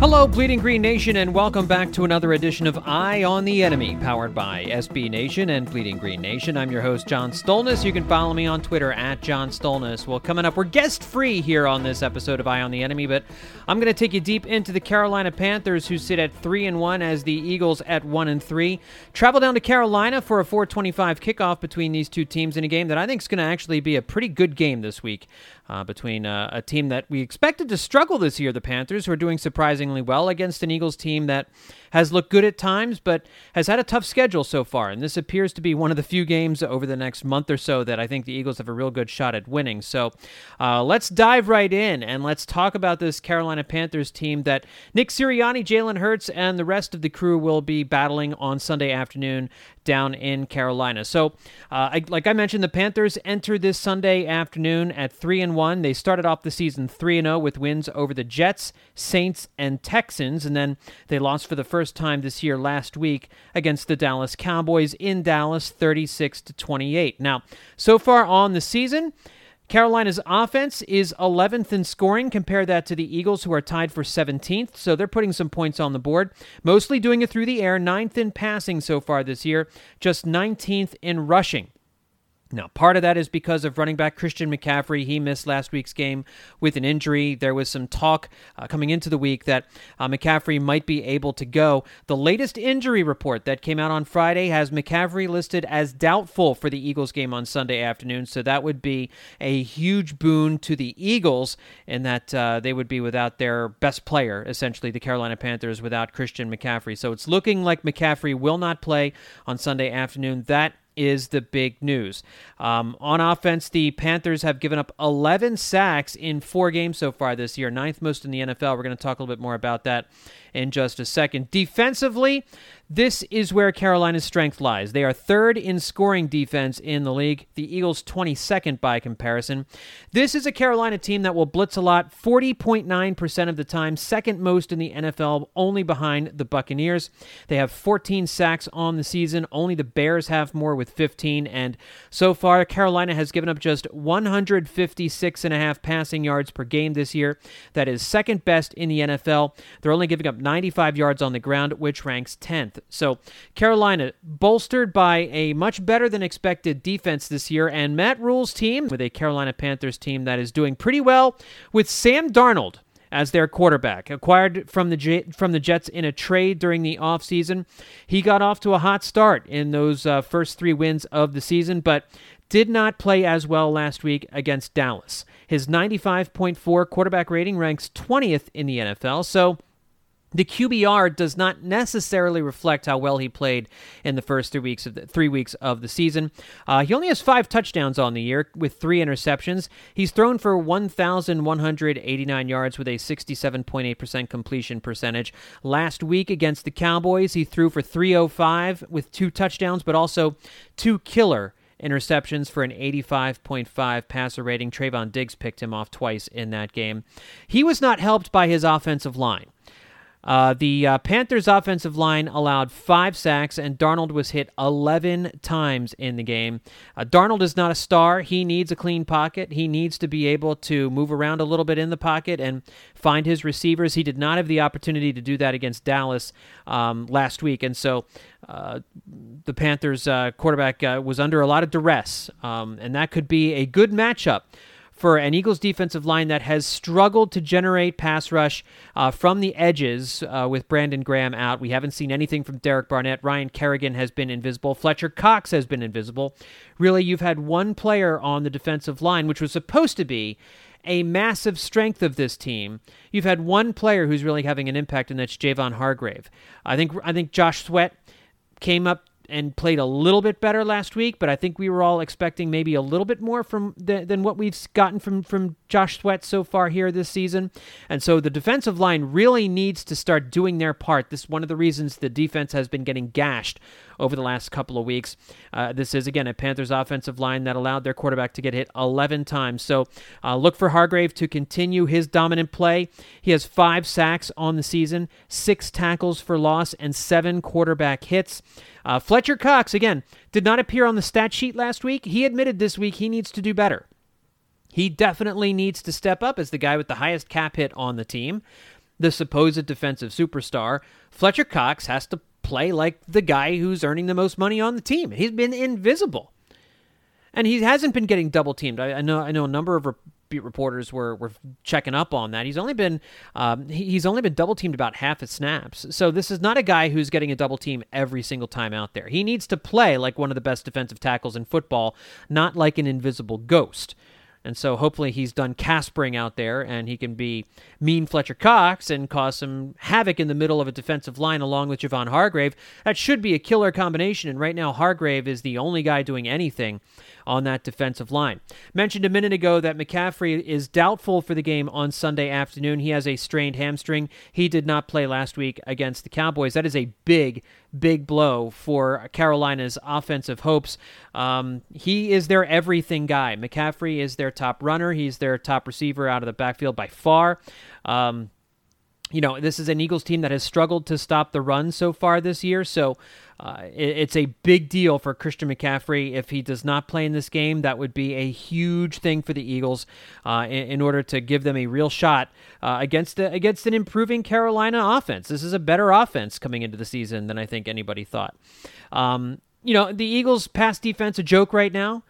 Hello, Bleeding Green Nation, and welcome back to another edition of Eye on the Enemy, powered by SB Nation and Bleeding Green Nation. I'm your host, John Stolnis. You can follow me on Twitter at John Stolnis. Well, coming up, we're guest free here on this episode of Eye on the Enemy, but I'm going to take you deep into the Carolina Panthers, who sit at three and one, as the Eagles at one and three. Travel down to Carolina for a 4:25 kickoff between these two teams in a game that I think is going to actually be a pretty good game this week uh, between uh, a team that we expected to struggle this year, the Panthers, who are doing surprisingly well, against an Eagles team that has looked good at times, but has had a tough schedule so far. And this appears to be one of the few games over the next month or so that I think the Eagles have a real good shot at winning. So uh, let's dive right in and let's talk about this Carolina Panthers team that Nick Sirianni, Jalen Hurts, and the rest of the crew will be battling on Sunday afternoon down in Carolina. So, uh, I, like I mentioned, the Panthers entered this Sunday afternoon at three and one. They started off the season three and zero with wins over the Jets, Saints, and Texans, and then they lost for the first first time this year last week against the Dallas Cowboys in Dallas 36 to 28. Now, so far on the season, Carolina's offense is 11th in scoring. Compare that to the Eagles, who are tied for 17th. So they're putting some points on the board. Mostly doing it through the air. Ninth in passing so far this year, just 19th in rushing. Now, part of that is because of running back Christian McCaffrey. He missed last week's game with an injury. There was some talk uh, coming into the week that uh, McCaffrey might be able to go. The latest injury report that came out on Friday has McCaffrey listed as doubtful for the Eagles game on Sunday afternoon. So that would be a huge boon to the Eagles in that uh, they would be without their best player, essentially, the Carolina Panthers, without Christian McCaffrey. So it's looking like McCaffrey will not play on Sunday afternoon. That is the big news. Um, on offense, the Panthers have given up 11 sacks in four games so far this year, ninth most in the NFL. We're going to talk a little bit more about that in just a second. Defensively, this is where Carolina's strength lies. They are third in scoring defense in the league, the Eagles 22nd by comparison. This is a Carolina team that will blitz a lot 40.9% of the time, second most in the NFL, only behind the Buccaneers. They have 14 sacks on the season, only the Bears have more with 15, and so far, Carolina has given up just 156 and a half passing yards per game this year. That is second best in the NFL. They're only giving up 95 yards on the ground, which ranks 10th. So, Carolina, bolstered by a much better than expected defense this year, and Matt Rhule's team with a Carolina Panthers team that is doing pretty well with Sam Darnold as their quarterback, acquired from the J- from the Jets in a trade during the offseason. He got off to a hot start in those uh, first three wins of the season, but did not play as well last week against Dallas. His 95.4 quarterback rating ranks 20th in the NFL, so the QBR does not necessarily reflect how well he played in the first three weeks of the three weeks of the season. Uh, he only has five touchdowns on the year with three interceptions. He's thrown for 1,189 yards with a 67.8% completion percentage. Last week against the Cowboys, he threw for 305 with two touchdowns, but also two killer interceptions for an 85.5 passer rating. Trevon Diggs picked him off twice in that game. He was not helped by his offensive line. Uh, the uh, Panthers' offensive line allowed five sacks, and Darnold was hit 11 times in the game. Uh, Darnold is not a star. He needs a clean pocket. He needs to be able to move around a little bit in the pocket and find his receivers. He did not have the opportunity to do that against Dallas um, last week, and so uh, the Panthers' uh, quarterback uh, was under a lot of duress, um, and that could be a good matchup for an Eagles defensive line that has struggled to generate pass rush uh, from the edges uh, with Brandon Graham out. We haven't seen anything from Derek Barnett. Ryan Kerrigan has been invisible. Fletcher Cox has been invisible. Really, you've had one player on the defensive line, which was supposed to be a massive strength of this team, you've had one player who's really having an impact, and that's Javon Hargrave. I think I think Josh Sweat came up and played a little bit better last week, but I think we were all expecting maybe a little bit more from the, than what we've gotten from from Josh Sweat so far here this season. And so the defensive line really needs to start doing their part. This is one of the reasons the defense has been getting gashed over the last couple of weeks. Uh, this is, again, a Panthers offensive line that allowed their quarterback to get hit 11 times. So uh, look for Hargrave to continue his dominant play. He has five sacks on the season, six tackles for loss, and seven quarterback hits. Uh, Fletcher Cox, again, did not appear on the stat sheet last week. He admitted this week he needs to do better. He definitely needs to step up as the guy with the highest cap hit on the team, the supposed defensive superstar. Fletcher Cox has to play like the guy who's earning the most money on the team. He's been invisible. And he hasn't been getting double teamed. I, I know I know a number of beat reporters were, were checking up on that. He's only been um, he's only been double teamed about half his snaps. So this is not a guy who's getting a double team every single time out there. He needs to play like one of the best defensive tackles in football, not like an invisible ghost. And so hopefully he's done Caspering out there and he can be mean Fletcher Cox and cause some havoc in the middle of a defensive line along with Javon Hargrave. That should be a killer combination. And right now, Hargrave is the only guy doing anything on that defensive line. Mentioned a minute ago that McCaffrey is doubtful for the game on Sunday afternoon. He has a strained hamstring. He did not play last week against the Cowboys. That is a big, big blow for Carolina's offensive hopes. Um, he is their everything guy. McCaffrey is their top runner. He's their top receiver out of the backfield by far. Um, you know, this is an Eagles team that has struggled to stop the run so far this year. So uh, it, it's a big deal for Christian McCaffrey. If he does not play in this game, that would be a huge thing for the Eagles uh, in, in, order to give them a real shot uh, against a, against an improving Carolina offense. This is a better offense coming into the season than I think anybody thought. Um, you know, the Eagles' pass defense a joke right now.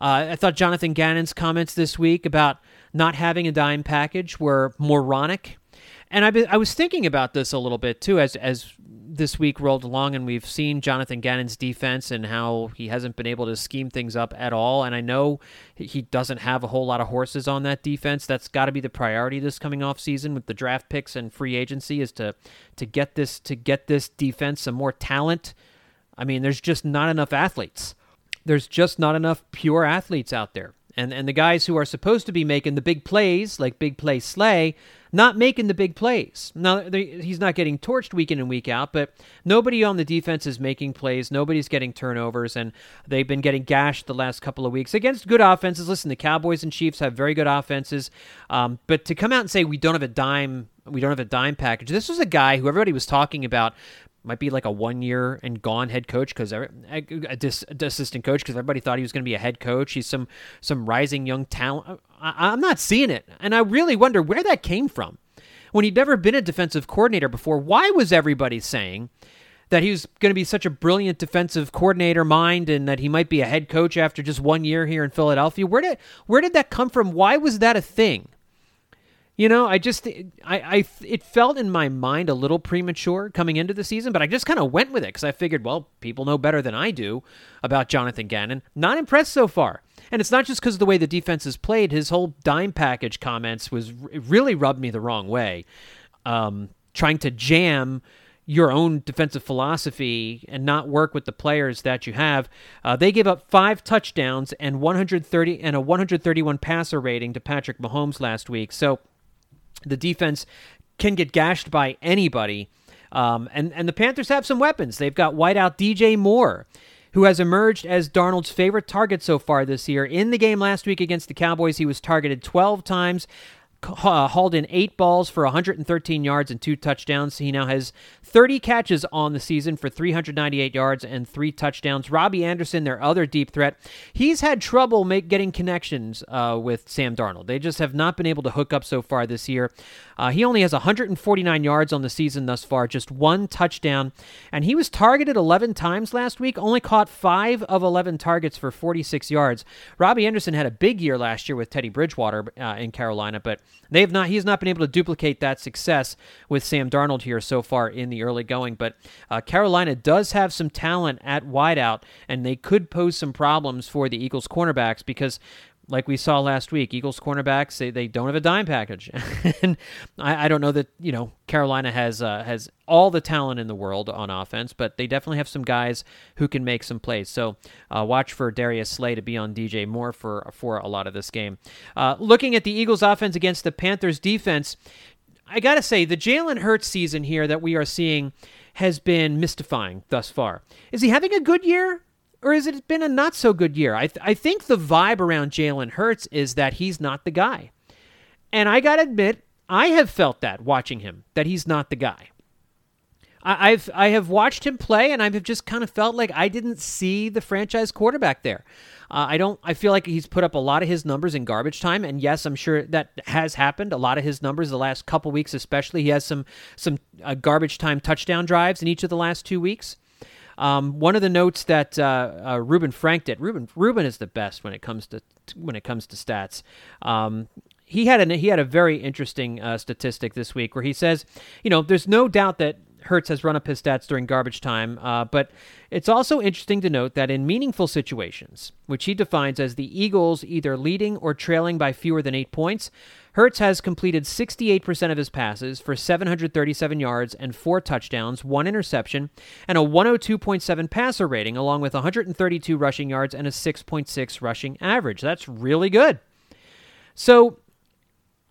Uh, I thought Jonathan Gannon's comments this week about not having a dime package were moronic. And I, I was thinking about this a little bit too as as this week rolled along and we've seen Jonathan Gannon's defense and how he hasn't been able to scheme things up at all. And I know he doesn't have a whole lot of horses on that defense. That's got to be the priority this coming off season with the draft picks and free agency is to to get this to get this defense some more talent. I mean, there's just not enough athletes. There's just not enough pure athletes out there. And and the guys who are supposed to be making the big plays, like big play Slay, not making the big plays. Now he's not getting torched week in and week out, but nobody on the defense is making plays. Nobody's getting turnovers, and they've been getting gashed the last couple of weeks against good offenses. Listen, the Cowboys and Chiefs have very good offenses, um, but to come out and say we don't have a dime we don't have a dime package. This was a guy who everybody was talking about might be like a one year and gone head coach because a, dis, assistant coach because everybody thought he was going to be a head coach. He's some some rising young talent. I, I'm not seeing it, and I really wonder where that came from. When he'd never been a defensive coordinator before, why was everybody saying that he was going to be such a brilliant defensive coordinator mind and that he might be a head coach after just one year here in Philadelphia? Where did where did that come from? Why was that a thing? You know, I just I, I it felt in my mind a little premature coming into the season, but I just kind of went with it because I figured, well, people know better than I do about Jonathan Gannon. Not impressed so far, and it's not just because of the way the defense has played. His whole dime package comments was really rubbed me the wrong way, um, trying to jam your own defensive philosophy and not work with the players that you have. Uh, they gave up five touchdowns and 130 and a 131 passer rating to Patrick Mahomes last week. So the defense can get gashed by anybody. Um, and, and the Panthers have some weapons. They've got wideout DJ Moore, who has emerged as Darnold's favorite target so far this year. In the game last week against the Cowboys, he was targeted 12 times, hauled in eight balls for 113 yards and two touchdowns. He now has 30 catches on the season for 398 yards and three touchdowns. Robbie Anderson, their other deep threat, he's had trouble make, getting connections uh, with Sam Darnold. They just have not been able to hook up so far this year. Uh, he only has 149 yards on the season thus far, just one touchdown, and he was targeted 11 times last week, only caught five of 11 targets for 46 yards. Robbie Anderson had a big year last year with Teddy Bridgewater uh, in Carolina, but they have not. He's not been able to duplicate that success with Sam Darnold here so far in the early going. But uh, Carolina does have some talent at wideout, and they could pose some problems for the Eagles cornerbacks because like we saw last week, Eagles cornerbacks they, they don't have a dime package, and I, I, don't know that you know Carolina has uh, has all the talent in the world on offense, but they definitely have some guys who can make some plays. So uh, watch for Darius Slay to be on DJ Moore for for a lot of this game. Uh, looking at the Eagles' offense against the Panthers' defense, I gotta say the Jalen Hurts season here that we are seeing has been mystifying thus far. Is he having a good year? Or has it been a not so good year? I, th- I think the vibe around Jalen Hurts is that he's not the guy. And I got to admit, I have felt that watching him, that he's not the guy. I, I've I have watched him play, and I've just kind of felt like I didn't see the franchise quarterback there. Uh, I don't. I feel like he's put up a lot of his numbers in garbage time, and yes, I'm sure that has happened. A lot of his numbers the last couple weeks, especially, he has some some uh, garbage time touchdown drives in each of the last two weeks. Um, one of the notes that uh, uh, Reuben Frank did. Ruben Reuben is the best when it comes to when it comes to stats. Um, he had a he had a very interesting uh, statistic this week where he says, you know, there's no doubt that Hurts has run up his stats during garbage time, uh, but it's also interesting to note that in meaningful situations, which he defines as the Eagles either leading or trailing by fewer than eight points, Hurts has completed 68% of his passes for 737 yards and four touchdowns, one interception, and a 102.7 passer rating, along with 132 rushing yards and a 6.6 rushing average. That's really good. So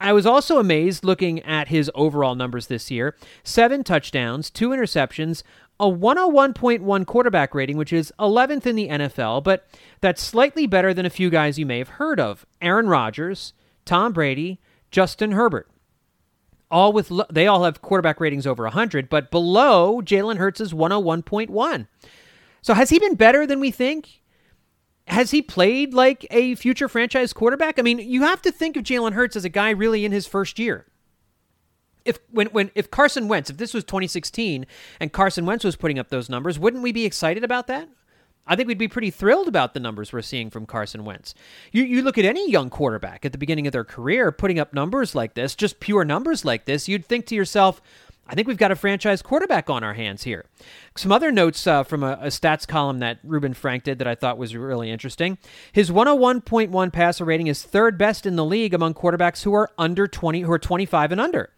I was also amazed looking at his overall numbers this year seven touchdowns, two interceptions, a 101.1 quarterback rating, which is 11th in the NFL, but that's slightly better than a few guys you may have heard of Aaron Rodgers, Tom Brady, Justin Herbert. All with they all have quarterback ratings over 100, but below Jalen Hurts' 101.1. So has he been better than we think? Has he played like a future franchise quarterback? I mean, you have to think of Jalen Hurts as a guy really in his first year. If when when if Carson Wentz, if this was 2016 and Carson Wentz was putting up those numbers, wouldn't we be excited about that? I think we'd be pretty thrilled about the numbers we're seeing from Carson Wentz. You, you look at any young quarterback at the beginning of their career putting up numbers like this, just pure numbers like this, you'd think to yourself, I think we've got a franchise quarterback on our hands here. Some other notes uh, from a, a, stats column that Reuben Frank did that I thought was really interesting. His 101.1 passer rating is third best in the league among quarterbacks who are under 20, who are 25 and under.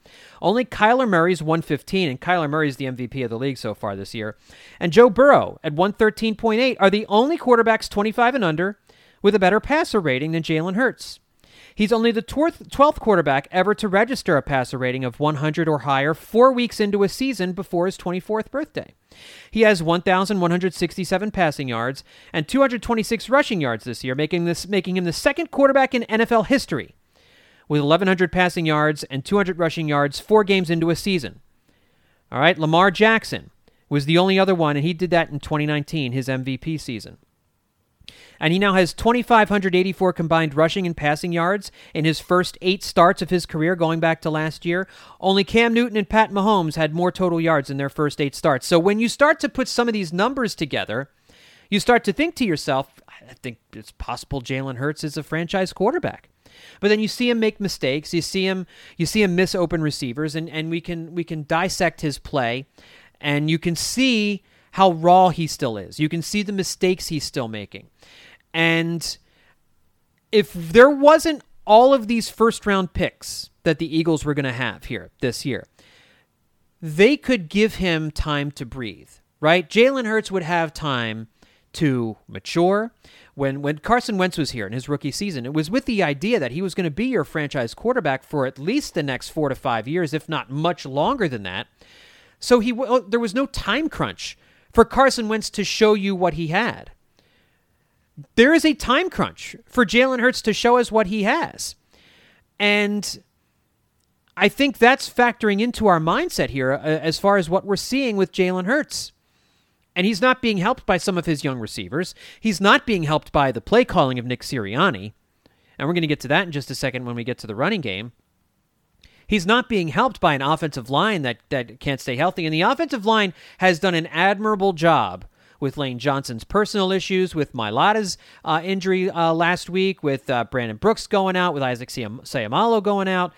Only Kyler Murray's 115, and Kyler Murray's the MVP of the league so far this year, and Joe Burrow at 113.8 are the only quarterbacks 25 and under with a better passer rating than Jalen Hurts. He's only the 12th quarterback ever to register a passer rating of 100 or higher four weeks into a season before his 24th birthday. He has 1,167 passing yards and 226 rushing yards this year, making, this, making him the second quarterback in NFL history with 1,100 passing yards and 200 rushing yards four games into a season. All right, Lamar Jackson was the only other one, and he did that in 2019, his MVP season and he now has 2,584 combined rushing and passing yards in his first eight starts of his career going back to last year. Only Cam Newton and Pat Mahomes had more total yards in their first eight starts. So when you start to put some of these numbers together, you start to think to yourself, I think it's possible Jalen Hurts is a franchise quarterback. But then you see him make mistakes. You see him you see him miss open receivers and, and we can we can dissect his play and you can see how raw he still is. You can see the mistakes he's still making. And if there wasn't all of these first round picks that the Eagles were going to have here this year, they could give him time to breathe, right? Jalen Hurts would have time to mature. When when Carson Wentz was here in his rookie season, it was with the idea that he was going to be your franchise quarterback for at least the next 4 to 5 years, if not much longer than that. So he there was no time crunch for Carson Wentz to show you what he had there is a time crunch for Jalen Hurts to show us what he has. And I think that's factoring into our mindset here uh, as far as what we're seeing with Jalen Hurts. And he's not being helped by some of his young receivers. He's not being helped by the play calling of Nick Sirianni. And we're going to get to that in just a second when we get to the running game. He's not being helped by an offensive line that, that can't stay healthy. And the offensive line has done an admirable job with Lane Johnson's personal issues, with Mailata's uh, injury uh, last week, with uh, Brandon Brooks going out, with Isaac Seumalo going out.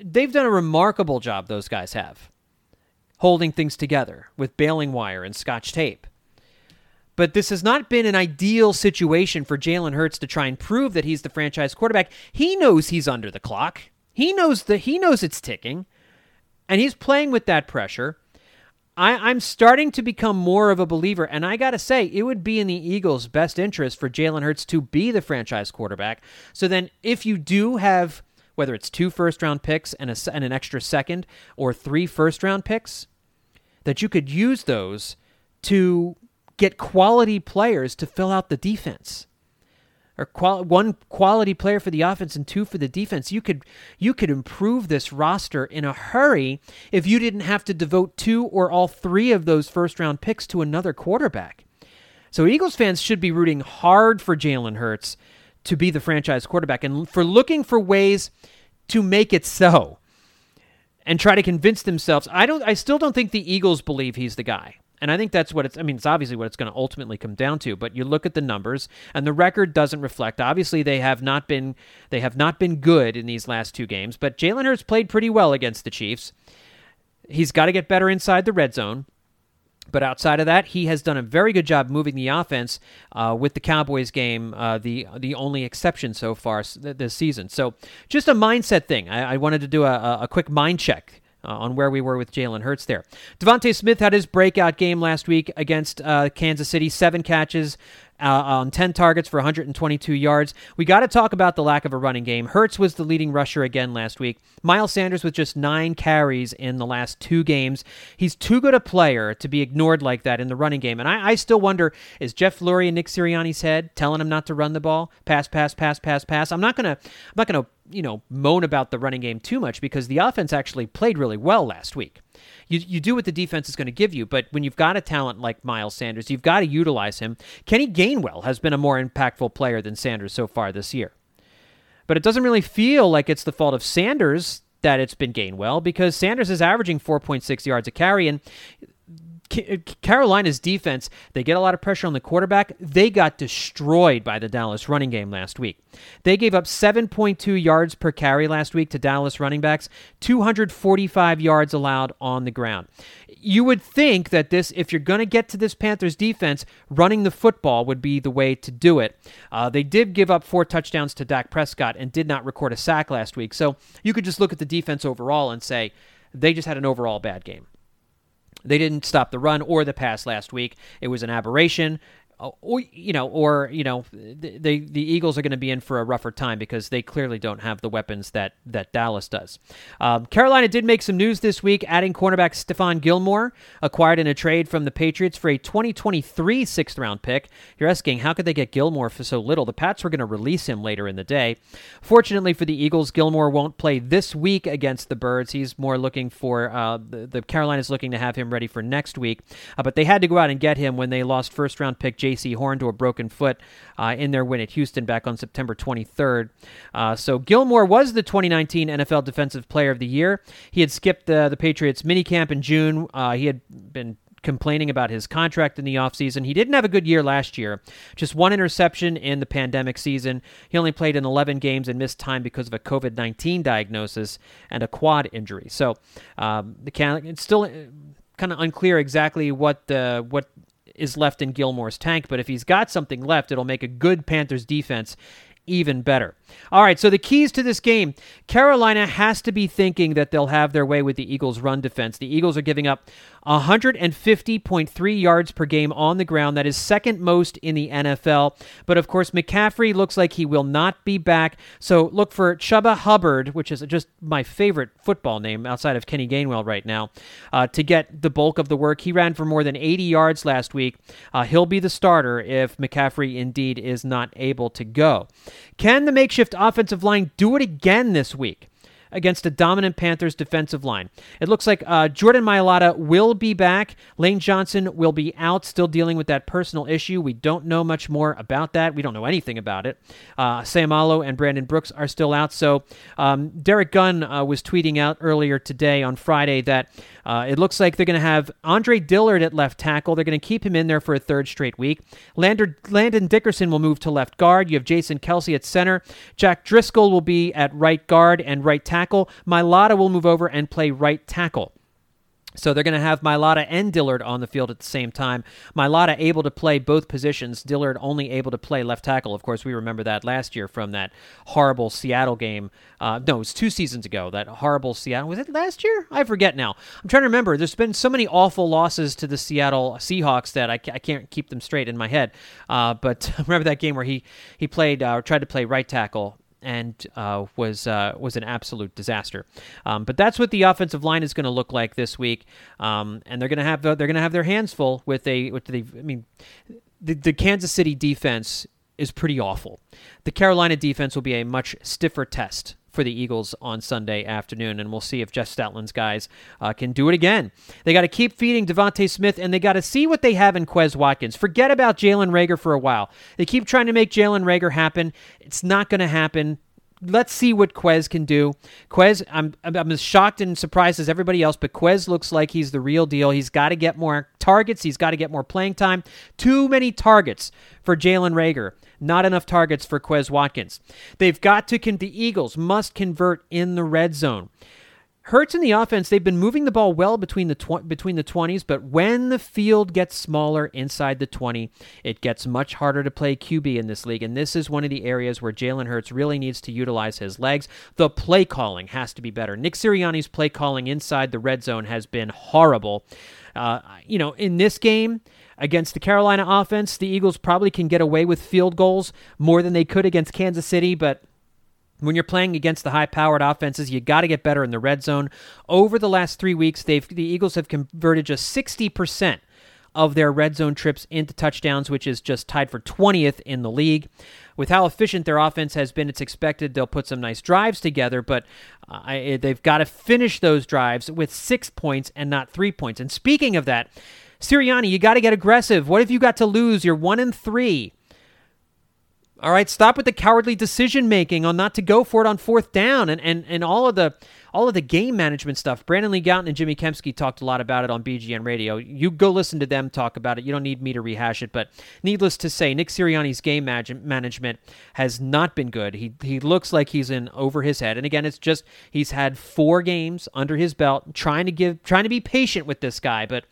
They've done a remarkable job, those guys have, holding things together with baling wire and scotch tape. But this has not been an ideal situation for Jalen Hurts to try and prove that he's the franchise quarterback. He knows he's under the clock. He knows that he knows it's ticking, and he's playing with that pressure. I, am starting to become more of a believer, and I got to say, it would be in the Eagles' best interest for Jalen Hurts to be the franchise quarterback. So then, if you do have, whether it's two first round picks and, a, and an extra second, or three first round picks, that you could use those to get quality players to fill out the defense or qual- one quality player for the offense and two for the defense. You could you could improve this roster in a hurry if you didn't have to devote two or all three of those first round picks to another quarterback. So Eagles fans should be rooting hard for Jalen Hurts to be the franchise quarterback and for looking for ways to make it so and try to convince themselves. I don't I still don't think the Eagles believe he's the guy. And I think that's what it's, I mean, it's obviously what it's going to ultimately come down to, but you look at the numbers and the record doesn't reflect. Obviously, they have not been, they have not been good in these last two games, but Jalen Hurts played pretty well against the Chiefs. He's got to get better inside the red zone. But outside of that, he has done a very good job moving the offense uh, with the Cowboys game, uh, the the only exception so far this season. So just a mindset thing. I, I wanted to do a, a quick mind check uh, on where we were with Jalen Hurts there. DeVonta Smith had his breakout game last week against uh, Kansas City, seven catches, uh, on 10 targets for 122 yards. We got to talk about the lack of a running game. Hurts was the leading rusher again last week. Miles Sanders with just nine carries in the last two games. He's too good a player to be ignored like that in the running game. And I, I still wonder is Jeff Lurie and Nick Sirianni's head telling him not to run the ball? Pass, pass, pass, pass, pass. I'm not gonna I'm not gonna you know moan about the running game too much because the offense actually played really well last week you, you do what the defense is going to give you. But when you've got a talent like Miles Sanders, you've got to utilize him. Kenny Gainwell has been a more impactful player than Sanders so far this year. But it doesn't really feel like it's the fault of Sanders that it's been Gainwell because Sanders is averaging 4.6 yards a carry. And Carolina's defense, they get a lot of pressure on the quarterback. They got destroyed by the Dallas running game last week. They gave up 7.2 yards per carry last week to Dallas running backs, 245 yards allowed on the ground. You would think that this, if you're going to get to this Panthers defense, running the football would be the way to do it. Uh, they did give up four touchdowns to Dak Prescott and did not record a sack last week. So you could just look at the defense overall and say they just had an overall bad game. They didn't stop the run or the pass last week. It was an aberration. Or you know, or you know, the the Eagles are going to be in for a rougher time because they clearly don't have the weapons that that Dallas does. Um, Carolina did make some news this week, adding cornerback Stephon Gilmore, acquired in a trade from the Patriots for a 2023 sixth round pick. You're asking how could they get Gilmore for so little? The Pats were going to release him later in the day. Fortunately for the Eagles, Gilmore won't play this week against the Birds. He's more looking for uh, the, the Carolina's looking to have him ready for next week, uh, but they had to go out and get him when they lost first round pick. Jaycee Horn to a broken foot uh, in their win at Houston back on September 23rd. Uh, so Gilmore was the 2019 NFL Defensive Player of the Year. He had skipped the, the Patriots minicamp in June. Uh, he had been complaining about his contract in the offseason. He didn't have a good year last year. Just one interception in the pandemic season. He only played in 11 games and missed time because of a COVID 19 diagnosis and a quad injury. So um, the it's still uh, kind of unclear exactly what the what is left in Gilmore's tank, but if he's got something left, it'll make a good Panthers defense even better. All right, so the keys to this game Carolina has to be thinking that they'll have their way with the Eagles' run defense. The Eagles are giving up 150.3 yards per game on the ground. That is second most in the NFL. But of course, McCaffrey looks like he will not be back. So look for Chuba Hubbard, which is just my favorite football name outside of Kenny Gainwell right now, uh, to get the bulk of the work. He ran for more than 80 yards last week. Uh, he'll be the starter if McCaffrey indeed is not able to go. Can the makeshift offensive line do it again this week? Against a dominant Panthers defensive line. It looks like uh, Jordan Mailata will be back. Lane Johnson will be out, still dealing with that personal issue. We don't know much more about that. We don't know anything about it. Uh, Seumalo and Brandon Brooks are still out. So um, Derrick Gunn uh, was tweeting out earlier today on Friday that uh, it looks like they're going to have Andre Dillard at left tackle. They're going to keep him in there for a third straight week. Lander, Landon Dickerson will move to left guard. You have Jason Kelce at center. Jack Driscoll will be at right guard and right tackle. Mailata will move over and play right tackle. So they're going to have Mailata and Dillard on the field at the same time. Mailata able to play both positions. Dillard only able to play left tackle. Of course, we remember that last year from that horrible Seattle game. Uh, no, it was two seasons ago. That horrible Seattle. Was it last year? I forget now. I'm trying to remember. There's been so many awful losses to the Seattle Seahawks that I, I can't keep them straight in my head. Uh, but remember that game where he he played uh, tried to play right tackle and uh, was uh, was an absolute disaster. Um, but that's what the offensive line is going to look like this week, um, and they're going to have they're going to have their hands full with a with the I mean the, the Kansas City defense is pretty awful. The Carolina defense will be a much stiffer test for the Eagles on Sunday afternoon, and we'll see if Jeff Stoutland's guys uh, can do it again. They got to keep feeding DeVonta Smith, and they got to see what they have in Quez Watkins. Forget about Jalen Reagor for a while. They keep trying to make Jalen Reagor happen. It's not going to happen let's see what Quez can do. Quez, I'm I'm as shocked and surprised as everybody else, but Quez looks like he's the real deal. He's got to get more targets. He's got to get more playing time. Too many targets for Jalen Reagor. not enough targets for Quez Watkins. They've got to, con- the Eagles must convert in the red zone. Hurts in the offense, they've been moving the ball well between the tw- between the 20s, but when the field gets smaller inside the 20, it gets much harder to play QB in this league. And this is one of the areas where Jalen Hurts really needs to utilize his legs. The play calling has to be better. Nick Sirianni's play calling inside the red zone has been horrible. Uh, you know, in this game, against the Carolina offense. The Eagles probably can get away with field goals more than they could against Kansas City, but when you're playing against the high-powered offenses, you got to get better in the red zone. Over the last three weeks, they've the Eagles have converted just 60% of their red zone trips into touchdowns, which is just tied for 20th in the league. With how efficient their offense has been, it's expected they'll put some nice drives together, but uh, they've got to finish those drives with six points and not three points. And speaking of that, Sirianni, you got to get aggressive. What have you got to lose? You're one and three. All right, stop with the cowardly decision making on not to go for it on fourth down and, and, and all of the all of the game management stuff. Brandon Lee Gowton and Jimmy Kempski talked a lot about it on BGN Radio. You go listen to them talk about it. You don't need me to rehash it, but needless to say, Nick Sirianni's game management has not been good. He he looks like he's in over his head. And again, it's just he's had four games under his belt, trying to give trying to be patient with this guy, but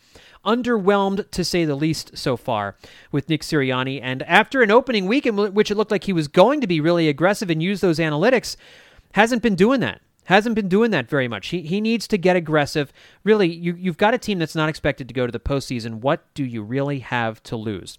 underwhelmed to say the least so far with Nick Sirianni. And after an opening week in which it looked like he was going to be really aggressive and use those analytics, hasn't been doing that. Hasn't been doing that very much. He, he needs to get aggressive. Really, you, you've got a team that's not expected to go to the postseason. What do you really have to lose?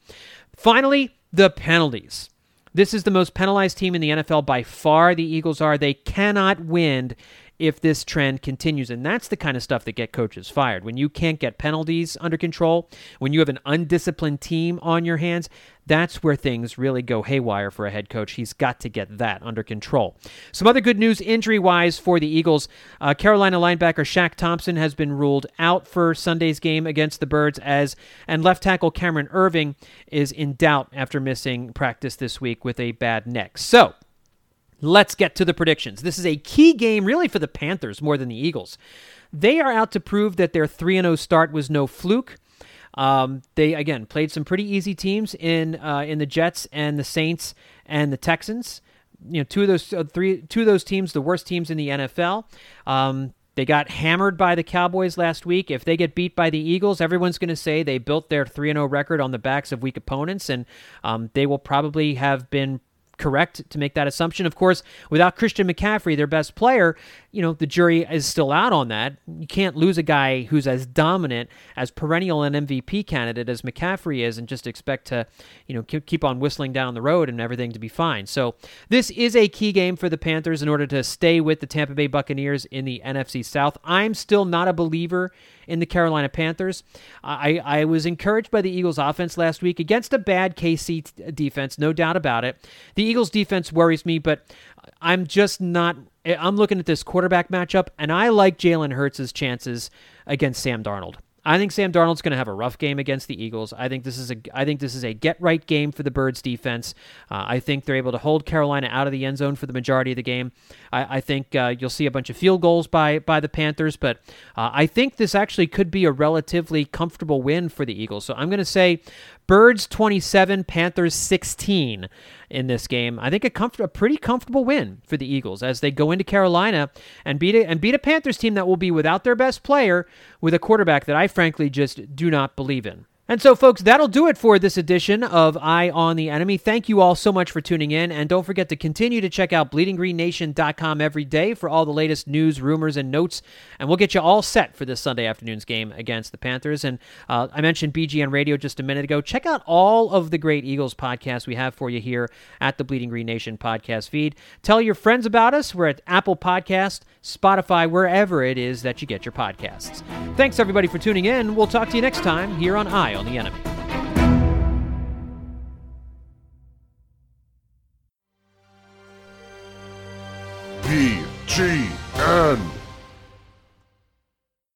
Finally, the penalties. This is the most penalized team in the NFL by far. The Eagles are. They cannot win if this trend continues. And that's the kind of stuff that get coaches fired. When you can't get penalties under control, when you have an undisciplined team on your hands, that's where things really go haywire for a head coach. He's got to get that under control. Some other good news injury wise for the Eagles uh, Carolina linebacker Shaq Thompson has been ruled out for Sunday's game against the Birds, as and left tackle Cameron Erving is in doubt after missing practice this week with a bad neck. So, Let's get to the predictions. This is a key game, really, for the Panthers more than the Eagles. They are out to prove that their 3 0 start was no fluke. Um, they again played some pretty easy teams in uh, in the Jets and the Saints and the Texans. You know, two of those uh, three, two of those teams, the worst teams in the NFL. Um, they got hammered by the Cowboys last week. If they get beat by the Eagles, everyone's going to say they built their 3 0 record on the backs of weak opponents, and um, they will probably have been correct to make that assumption. Of course, without Christian McCaffrey, their best player, you know, the jury is still out on that. You can't lose a guy who's as dominant, as perennial an MVP candidate as McCaffrey is and just expect to, you know, keep on whistling down the road and everything to be fine. So, this is a key game for the Panthers in order to stay with the Tampa Bay Buccaneers in the NFC South. I'm still not a believer in the Carolina Panthers. I, I was encouraged by the Eagles' offense last week against a bad KC defense, no doubt about it. The Eagles' defense worries me, but I'm just not. I'm looking at this quarterback matchup, and I like Jalen Hurts' chances against Sam Darnold. I think Sam Darnold's going to have a rough game against the Eagles. I think this is a I think this is a get right game for the Birds defense. Uh, I think they're able to hold Carolina out of the end zone for the majority of the game. I, I think uh, you'll see a bunch of field goals by by the Panthers, but uh, I think this actually could be a relatively comfortable win for the Eagles. So I'm going to say Birds 27, Panthers 16 in this game. I think a, a pretty comfortable win for the Eagles as they go into Carolina and beat a, and beat a Panthers team that will be without their best player with a quarterback that I frankly just do not believe in. And so, folks, that'll do it for this edition of Eye on the Enemy. Thank you all so much for tuning in. And don't forget to continue to check out bleedinggreennation.com every day for all the latest news, rumors, and notes. And we'll get you all set for this Sunday afternoon's game against the Panthers. And uh, I mentioned BGN Radio just a minute ago. Check out all of the great Eagles podcasts we have for you here at the Bleeding Green Nation podcast feed. Tell your friends about us. We're at Apple Podcast, Spotify, wherever it is that you get your podcasts. Thanks, everybody, for tuning in. We'll talk to you next time here on Eye on the Enemy. BGN